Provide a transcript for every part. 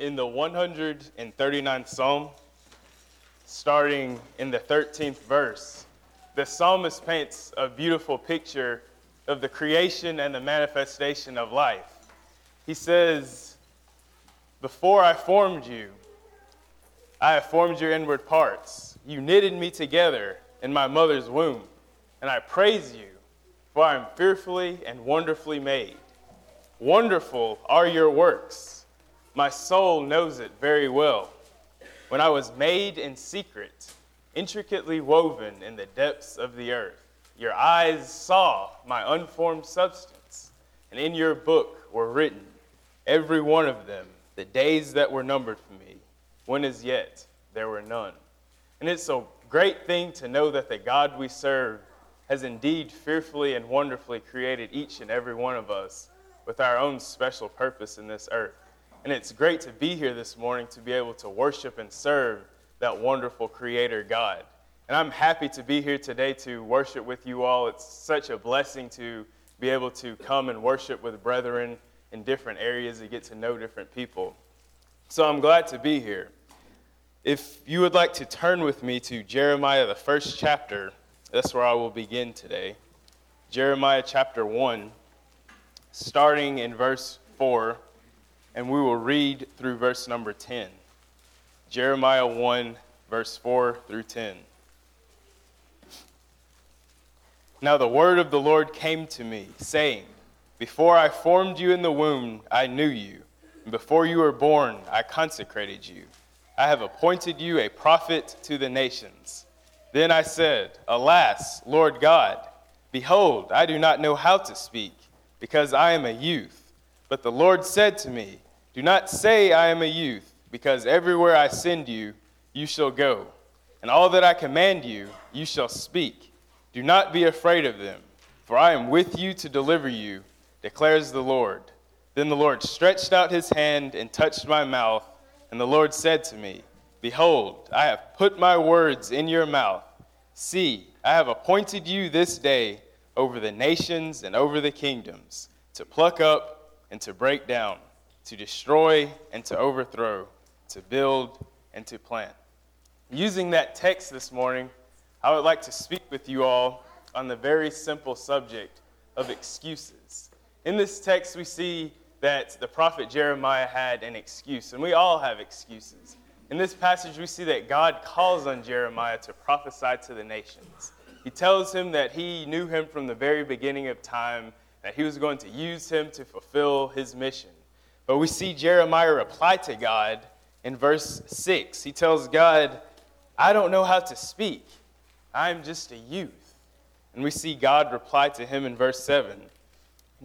in the 139th Psalm, starting in the 13th verse, the psalmist paints a beautiful picture of the creation and the manifestation of life. He says, Before I formed you, I have formed your inward parts. You knitted me together in my mother's womb, and I praise you, for I am fearfully and wonderfully made. Wonderful are your works my soul knows it very well. When I was made in secret, intricately woven in the depths of the earth, your eyes saw my unformed substance, and in your book were written, every one of them, the days that were numbered for me, when as yet there were none. And it's a great thing to know that the God we serve has indeed fearfully and wonderfully created each and every one of us with our own special purpose in this earth. And it's great to be here this morning to be able to worship and serve that wonderful Creator God. And I'm happy to be here today to worship with you all. It's such a blessing to be able to come and worship with brethren in different areas and get to know different people. So I'm glad to be here. If you would like to turn with me to Jeremiah, the first chapter, that's where I will begin today. Jeremiah chapter 1, starting in verse 4 and we will read through verse number 10. Jeremiah 1, verse 4 through 10. Now the word of the Lord came to me, saying, Before I formed you in the womb, I knew you, and before you were born, I consecrated you. I have appointed you a prophet to the nations. Then I said, Alas, Lord God, behold, I do not know how to speak, because I am a youth. But the Lord said to me, Do not say I am a youth, because everywhere I send you, you shall go. And all that I command you, you shall speak. Do not be afraid of them, for I am with you to deliver you, declares the Lord. Then the Lord stretched out his hand and touched my mouth, and the Lord said to me, Behold, I have put my words in your mouth. See, I have appointed you this day over the nations and over the kingdoms, to pluck up and to break down, to destroy and to overthrow, to build and to plant. Using that text this morning, I would like to speak with you all on the very simple subject of excuses. In this text, we see that the prophet Jeremiah had an excuse, and we all have excuses. In this passage, we see that God calls on Jeremiah to prophesy to the nations. He tells him that he knew him from the very beginning of time that he was going to use him to fulfill his mission. But we see Jeremiah reply to God in verse 6. He tells God, I don't know how to speak. I'm just a youth. And we see God reply to him in verse 7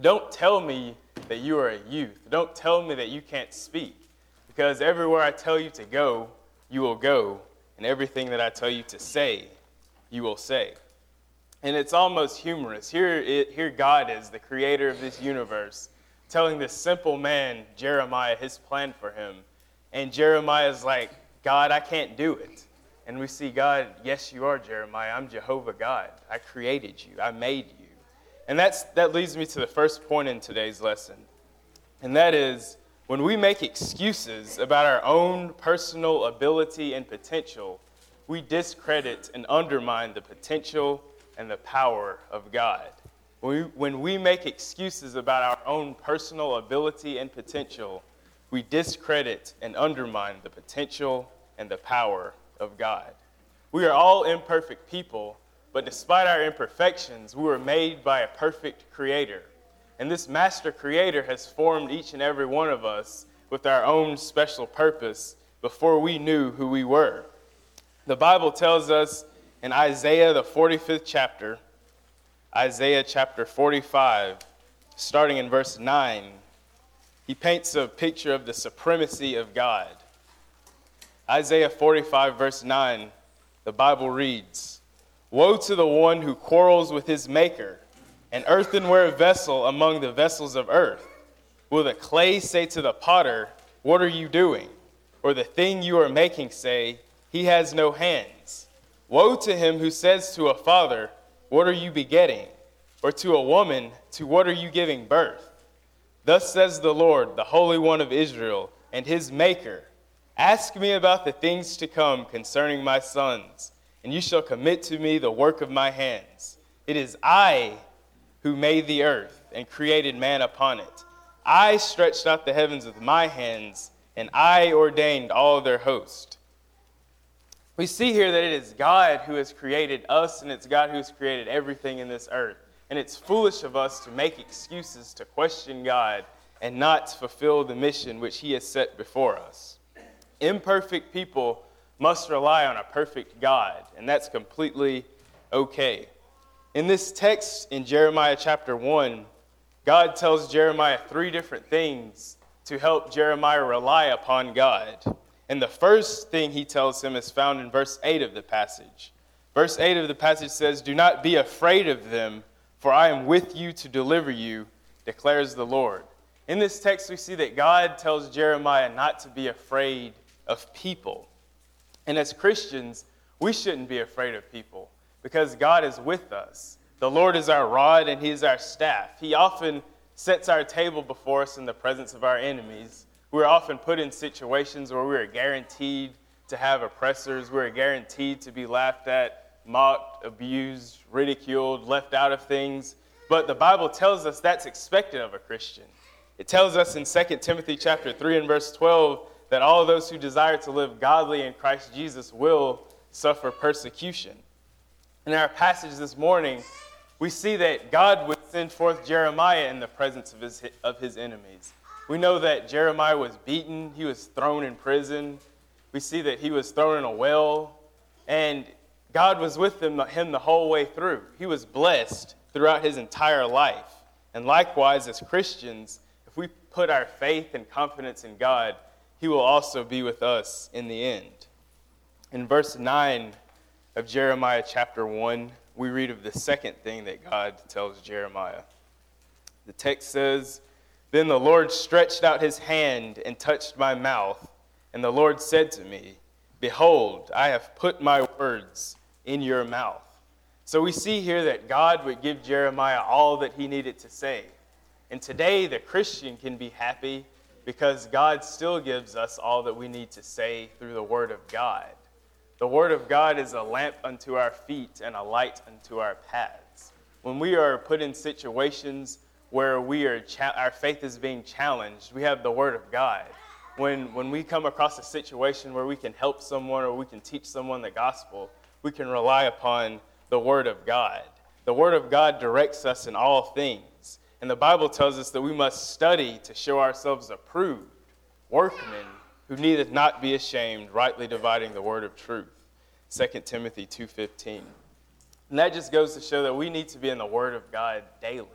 Don't tell me that you are a youth. Don't tell me that you can't speak. Because everywhere I tell you to go, you will go. And everything that I tell you to say, you will say. And it's almost humorous. Here, it, here God is, the creator of this universe, telling this simple man, Jeremiah, his plan for him. And Jeremiah is like, God, I can't do it. And we see God, yes, you are, Jeremiah. I'm Jehovah God. I created you, I made you. And that's, that leads me to the first point in today's lesson. And that is when we make excuses about our own personal ability and potential, we discredit and undermine the potential and the power of God. When we, when we make excuses about our own personal ability and potential, we discredit and undermine the potential and the power of God. We are all imperfect people, but despite our imperfections, we were made by a perfect creator. And this master creator has formed each and every one of us with our own special purpose before we knew who we were. The Bible tells us in Isaiah, the 45th chapter, Isaiah chapter 45, starting in verse 9, he paints a picture of the supremacy of God. Isaiah 45, verse 9, the Bible reads Woe to the one who quarrels with his maker, an earthenware vessel among the vessels of earth. Will the clay say to the potter, What are you doing? Or the thing you are making say, He has no hand? Woe to him who says to a father, What are you begetting? Or to a woman, To what are you giving birth? Thus says the Lord, the Holy One of Israel, and his maker. Ask me about the things to come concerning my sons, and you shall commit to me the work of my hands. It is I who made the earth and created man upon it. I stretched out the heavens with my hands, and I ordained all their host. We see here that it is God who has created us, and it's God who has created everything in this earth. And it's foolish of us to make excuses to question God and not fulfill the mission which He has set before us. Imperfect people must rely on a perfect God, and that's completely okay. In this text in Jeremiah chapter 1, God tells Jeremiah three different things to help Jeremiah rely upon God. And the first thing he tells him is found in verse 8 of the passage. Verse 8 of the passage says, Do not be afraid of them, for I am with you to deliver you, declares the Lord. In this text, we see that God tells Jeremiah not to be afraid of people. And as Christians, we shouldn't be afraid of people because God is with us. The Lord is our rod and He is our staff. He often sets our table before us in the presence of our enemies. We're often put in situations where we are guaranteed to have oppressors, we're guaranteed to be laughed at, mocked, abused, ridiculed, left out of things. But the Bible tells us that's expected of a Christian. It tells us in 2 Timothy chapter 3 and verse 12 that all those who desire to live godly in Christ Jesus will suffer persecution. In our passage this morning, we see that God would send forth Jeremiah in the presence of his, of his enemies. We know that Jeremiah was beaten, he was thrown in prison. We see that he was thrown in a well, and God was with him, him the whole way through. He was blessed throughout his entire life. And likewise, as Christians, if we put our faith and confidence in God, he will also be with us in the end. In verse 9 of Jeremiah chapter 1, we read of the second thing that God tells Jeremiah. The text says, Then the Lord stretched out his hand and touched my mouth, and the Lord said to me, Behold, I have put my words in your mouth. So we see here that God would give Jeremiah all that he needed to say. And today, the Christian can be happy because God still gives us all that we need to say through the Word of God. The Word of God is a lamp unto our feet and a light unto our paths. When we are put in situations where we are cha- our faith is being challenged, we have the Word of God. When, when we come across a situation where we can help someone or we can teach someone the gospel, we can rely upon the Word of God. The Word of God directs us in all things. And the Bible tells us that we must study to show ourselves approved, workmen who needeth not be ashamed, rightly dividing the word of truth. 2 Timothy 2:15. And that just goes to show that we need to be in the word of God daily,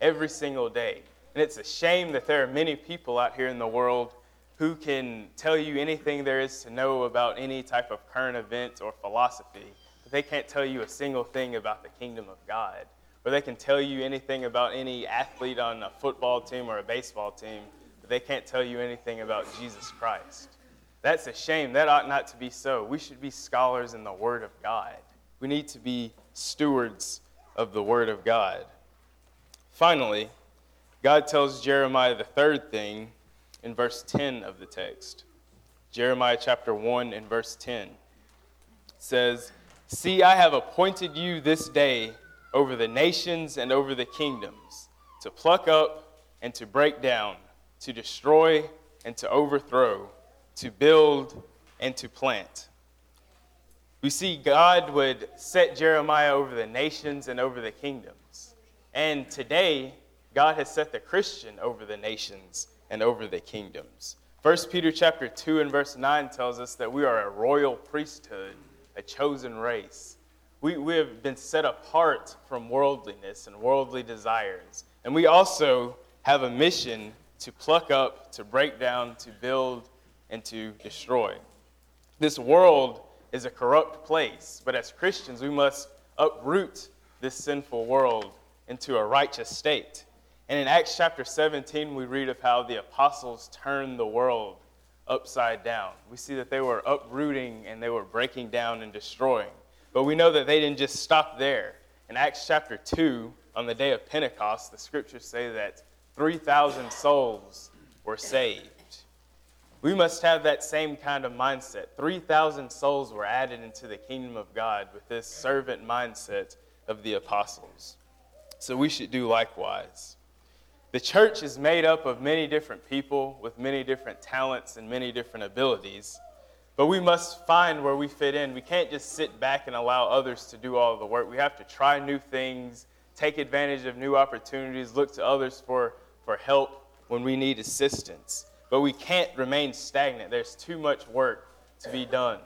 every single day. And it's a shame that there are many people out here in the world who can tell you anything there is to know about any type of current event or philosophy, but they can't tell you a single thing about the kingdom of God or they can tell you anything about any athlete on a football team or a baseball team, but they can't tell you anything about Jesus Christ. That's a shame. That ought not to be so. We should be scholars in the Word of God. We need to be stewards of the Word of God. Finally, God tells Jeremiah the third thing in verse 10 of the text. Jeremiah chapter 1 and verse 10 says, See, I have appointed you this day over the nations and over the kingdoms, to pluck up and to break down, to destroy and to overthrow, to build and to plant. We see God would set Jeremiah over the nations and over the kingdoms. And today, God has set the Christian over the nations and over the kingdoms. 1 Peter chapter 2 and verse 9 tells us that we are a royal priesthood, a chosen race, we, we have been set apart from worldliness and worldly desires. And we also have a mission to pluck up, to break down, to build, and to destroy. This world is a corrupt place, but as Christians, we must uproot this sinful world into a righteous state. And in Acts chapter 17, we read of how the apostles turned the world upside down. We see that they were uprooting and they were breaking down and destroying. But we know that they didn't just stop there. In Acts chapter 2, on the day of Pentecost, the scriptures say that 3,000 souls were saved. We must have that same kind of mindset. 3,000 souls were added into the kingdom of God with this servant mindset of the apostles. So we should do likewise. The church is made up of many different people with many different talents and many different abilities, but we must find where we fit in. We can't just sit back and allow others to do all the work. We have to try new things, take advantage of new opportunities, look to others for, for help when we need assistance. But we can't remain stagnant. There's too much work to be done.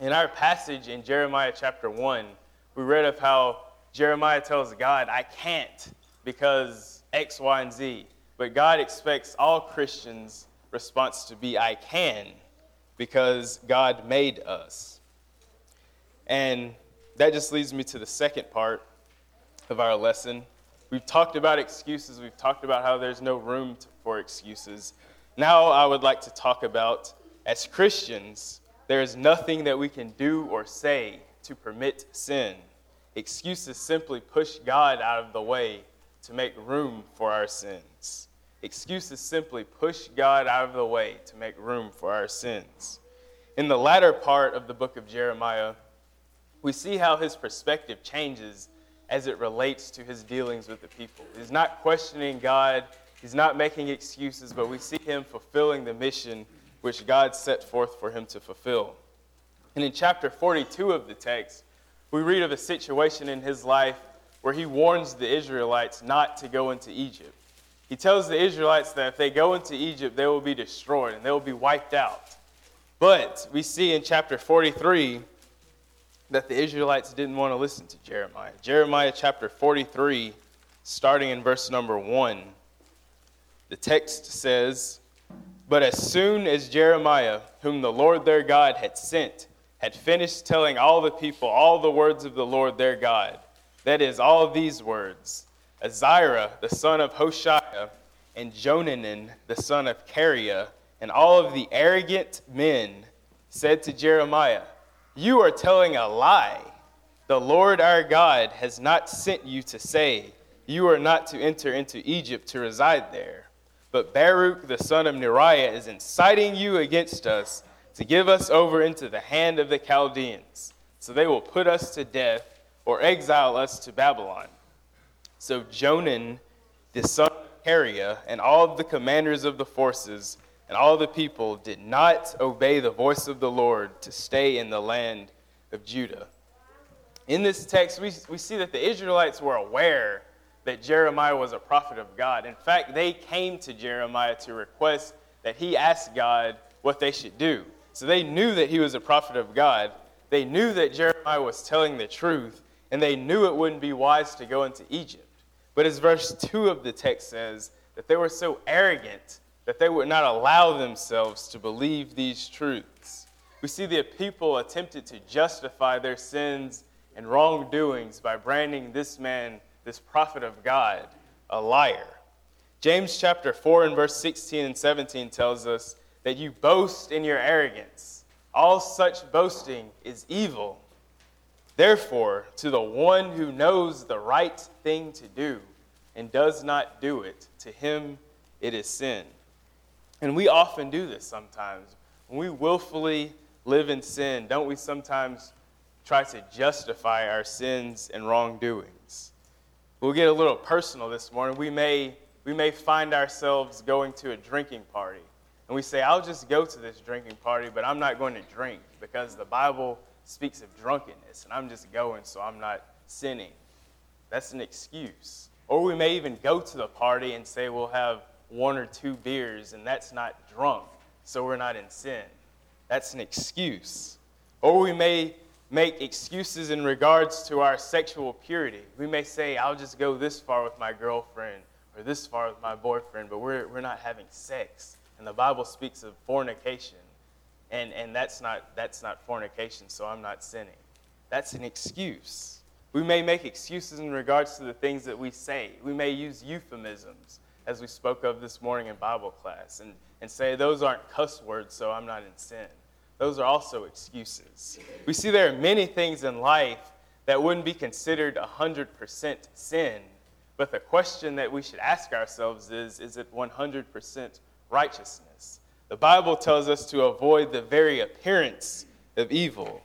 In our passage in Jeremiah chapter 1, we read of how Jeremiah tells God, I can't because X, Y, and Z. But God expects all Christians' response to be, I can, because God made us. And that just leads me to the second part of our lesson. We've talked about excuses, we've talked about how there's no room for excuses. Now, I would like to talk about, as Christians, there is nothing that we can do or say to permit sin. Excuses simply push God out of the way to make room for our sins. Excuses simply push God out of the way to make room for our sins. In the latter part of the book of Jeremiah, we see how his perspective changes as it relates to his dealings with the people. He's not questioning God, he's not making excuses, but we see him fulfilling the mission which God set forth for him to fulfill. And in chapter 42 of the text, we read of a situation in his life where he warns the Israelites not to go into Egypt. He tells the Israelites that if they go into Egypt, they will be destroyed and they will be wiped out. But we see in chapter 43 that the Israelites didn't want to listen to Jeremiah. Jeremiah chapter 43, starting in verse number 1, the text says, But as soon as Jeremiah, whom the Lord their God had sent, had finished telling all the people all the words of the Lord their God, that is, all these words Azariah, the son of Hoshea, and Johanan, the son of Kareah, and all of the arrogant men said to Jeremiah, You are telling a lie. The Lord our God has not sent you to say, You are not to enter into Egypt to reside there. But Baruch, the son of Neriah, is inciting you against us to give us over into the hand of the Chaldeans. So they will put us to death or exile us to Babylon. So Jonan, the son of Kareah, and all the commanders of the forces and all the people did not obey the voice of the Lord to stay in the land of Judah. In this text, we, we see that the Israelites were aware that Jeremiah was a prophet of God. In fact, they came to Jeremiah to request that he ask God what they should do. So they knew that he was a prophet of God. They knew that Jeremiah was telling the truth, and they knew it wouldn't be wise to go into Egypt. But as verse 2 of the text says, that they were so arrogant that they would not allow themselves to believe these truths. We see the people attempted to justify their sins and wrongdoings by branding this man, this prophet of God, a liar. James chapter 4 and verse 16 and 17 tells us that you boast in your arrogance. All such boasting is evil. Therefore, to the one who knows the right thing to do and does not do it, to him it is sin. And we often do this sometimes. When we willfully live in sin, don't we sometimes try to justify our sins and wrongdoings? We'll get a little personal this morning. We may, we may find ourselves going to a drinking party. And we say, I'll just go to this drinking party, but I'm not going to drink because the Bible speaks of drunkenness, and I'm just going, so I'm not sinning. That's an excuse. Or we may even go to the party and say we'll have one or two beers, and that's not drunk, so we're not in sin. That's an excuse. Or we may make excuses in regards to our sexual purity. We may say, I'll just go this far with my girlfriend or this far with my boyfriend, but we're, we're not having sex. And the Bible speaks of fornication and, and that's, not, that's not fornication, so I'm not sinning. That's an excuse. We may make excuses in regards to the things that we say. We may use euphemisms, as we spoke of this morning in Bible class, and, and say those aren't cuss words, so I'm not in sin. Those are also excuses. We see there are many things in life that wouldn't be considered 100% sin, but the question that we should ask ourselves is is it 100% righteousness? The Bible tells us to avoid the very appearance of evil.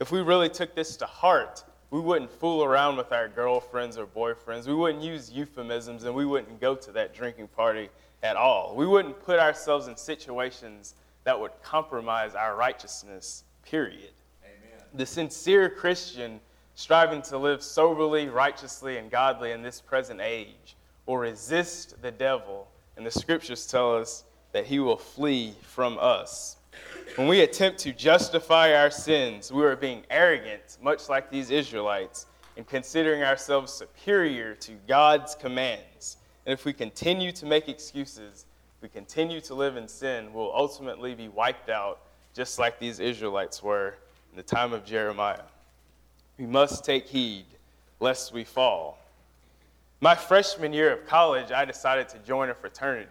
If we really took this to heart, we wouldn't fool around with our girlfriends or boyfriends. We wouldn't use euphemisms and we wouldn't go to that drinking party at all. We wouldn't put ourselves in situations that would compromise our righteousness, period. Amen. The sincere Christian striving to live soberly, righteously, and godly in this present age will resist the devil, and the scriptures tell us that he will flee from us. When we attempt to justify our sins, we are being arrogant, much like these Israelites, and considering ourselves superior to God's commands. And if we continue to make excuses, we continue to live in sin, we'll ultimately be wiped out, just like these Israelites were in the time of Jeremiah. We must take heed lest we fall. My freshman year of college, I decided to join a fraternity.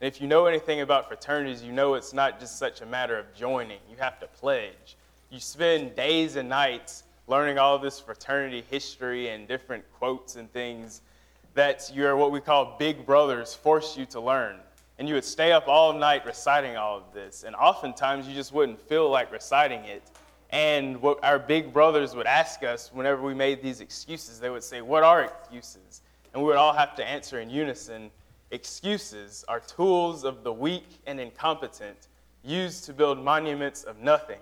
And if you know anything about fraternities, you know it's not just such a matter of joining. You have to pledge. You spend days and nights learning all this fraternity history and different quotes and things that your what we call big brothers force you to learn. And you would stay up all night reciting all of this. And oftentimes you just wouldn't feel like reciting it. And what our big brothers would ask us whenever we made these excuses, they would say, What are excuses? And we would all have to answer in unison Excuses are tools of the weak and incompetent used to build monuments of nothing.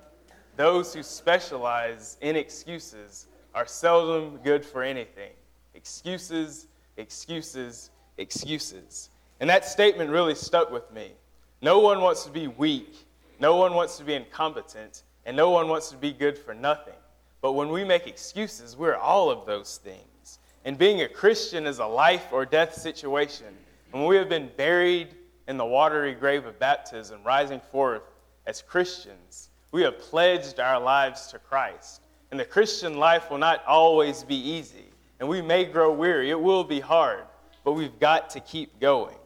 Those who specialize in excuses are seldom good for anything. Excuses, excuses, excuses. And that statement really stuck with me. No one wants to be weak, no one wants to be incompetent, and no one wants to be good for nothing. But when we make excuses, we're all of those things. And being a Christian is a life or death situation. And when we have been buried in the watery grave of baptism, rising forth as Christians, we have pledged our lives to Christ. And the Christian life will not always be easy. And we may grow weary. It will be hard. But we've got to keep going.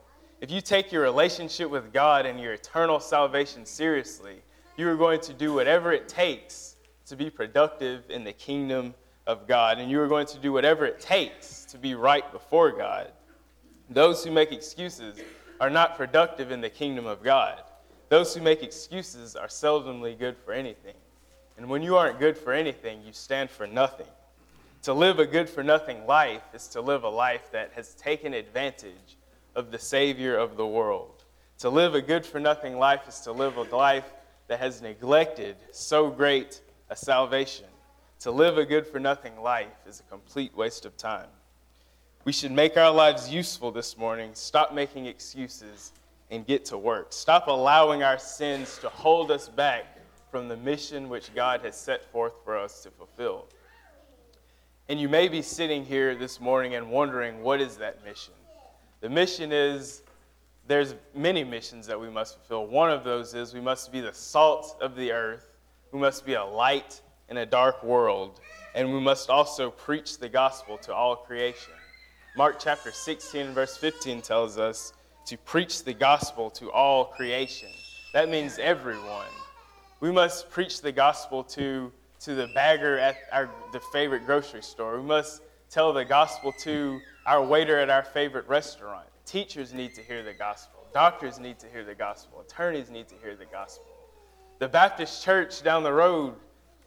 If you take your relationship with God and your eternal salvation seriously, you are going to do whatever it takes to be productive in the kingdom of God. And you are going to do whatever it takes to be right before God. Those who make excuses are not productive in the kingdom of God. Those who make excuses are seldomly good for anything. And when you aren't good for anything, you stand for nothing. To live a good for nothing life is to live a life that has taken advantage of the Savior of the world. To live a good for nothing life is to live a life that has neglected so great a salvation. To live a good for nothing life is a complete waste of time. We should make our lives useful this morning, stop making excuses, and get to work. Stop allowing our sins to hold us back from the mission which God has set forth for us to fulfill. And you may be sitting here this morning and wondering, what is that mission? The mission is there's many missions that we must fulfill. One of those is we must be the salt of the earth, we must be a light in a dark world, and we must also preach the gospel to all creation. Mark chapter 16, verse 15 tells us to preach the gospel to all creation. That means everyone. We must preach the gospel to, to the bagger at our the favorite grocery store. We must tell the gospel to our waiter at our favorite restaurant. Teachers need to hear the gospel. Doctors need to hear the gospel. Attorneys need to hear the gospel. The Baptist church down the road,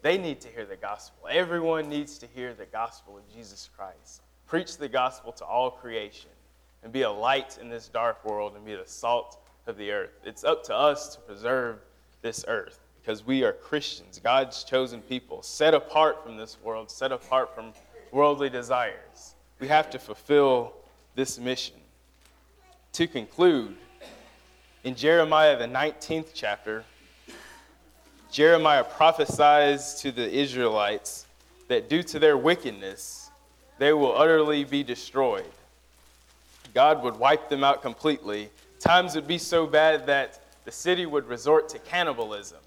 they need to hear the gospel. Everyone needs to hear the gospel of Jesus Christ. Preach the gospel to all creation and be a light in this dark world and be the salt of the earth. It's up to us to preserve this earth because we are Christians, God's chosen people, set apart from this world, set apart from worldly desires. We have to fulfill this mission. To conclude, in Jeremiah, the 19th chapter, Jeremiah prophesies to the Israelites that due to their wickedness, they will utterly be destroyed. God would wipe them out completely. Times would be so bad that the city would resort to cannibalism.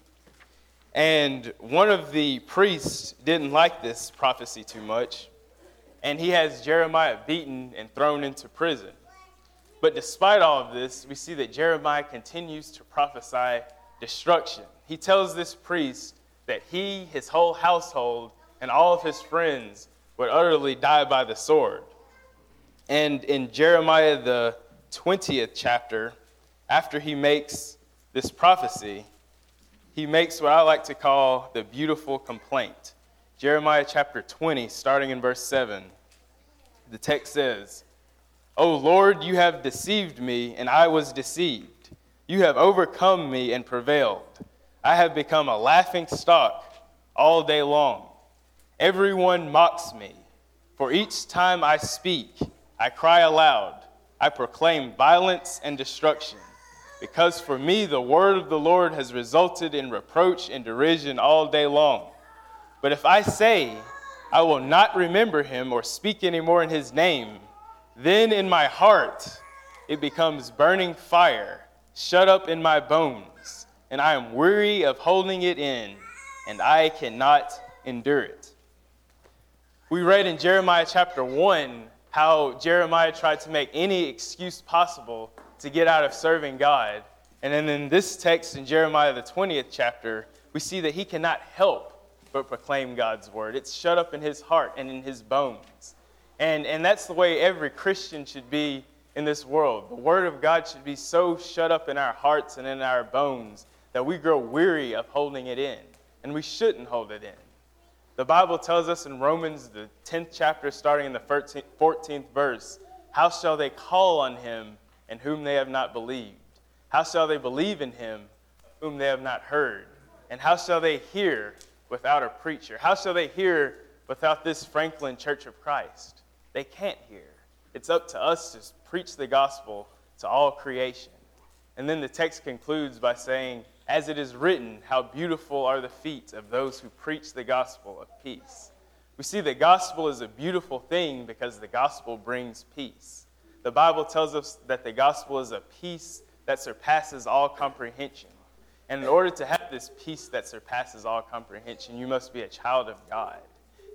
And one of the priests didn't like this prophecy too much, and he has Jeremiah beaten and thrown into prison. But despite all of this, we see that Jeremiah continues to prophesy destruction. He tells this priest that he, his whole household, and all of his friends would utterly die by the sword. And in Jeremiah, the 20th chapter, after he makes this prophecy, he makes what I like to call the beautiful complaint. Jeremiah chapter 20, starting in verse 7, the text says, O Lord, you have deceived me, and I was deceived. You have overcome me and prevailed. I have become a laughing stock all day long. Everyone mocks me. For each time I speak, I cry aloud. I proclaim violence and destruction. Because for me, the word of the Lord has resulted in reproach and derision all day long. But if I say, I will not remember him or speak anymore in his name, then in my heart it becomes burning fire, shut up in my bones, and I am weary of holding it in, and I cannot endure it. We read in Jeremiah chapter 1 how Jeremiah tried to make any excuse possible to get out of serving God. And then in this text in Jeremiah, the 20th chapter, we see that he cannot help but proclaim God's word. It's shut up in his heart and in his bones. And, and that's the way every Christian should be in this world. The word of God should be so shut up in our hearts and in our bones that we grow weary of holding it in. And we shouldn't hold it in. The Bible tells us in Romans, the 10th chapter, starting in the 14th verse, how shall they call on him in whom they have not believed? How shall they believe in him whom they have not heard? And how shall they hear without a preacher? How shall they hear without this Franklin Church of Christ? They can't hear. It's up to us to preach the gospel to all creation. And then the text concludes by saying, As it is written, how beautiful are the feet of those who preach the gospel of peace. We see the gospel is a beautiful thing because the gospel brings peace. The Bible tells us that the gospel is a peace that surpasses all comprehension. And in order to have this peace that surpasses all comprehension, you must be a child of God.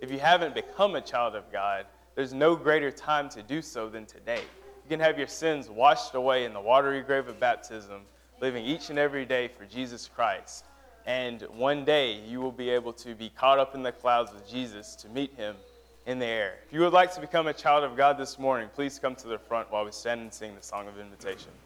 If you haven't become a child of God, there's no greater time to do so than today. You can have your sins washed away in the watery grave of baptism, living each and every day for Jesus Christ. And one day you will be able to be caught up in the clouds with Jesus to meet him in the air. If you would like to become a child of God this morning, please come to the front while we stand and sing the song of invitation.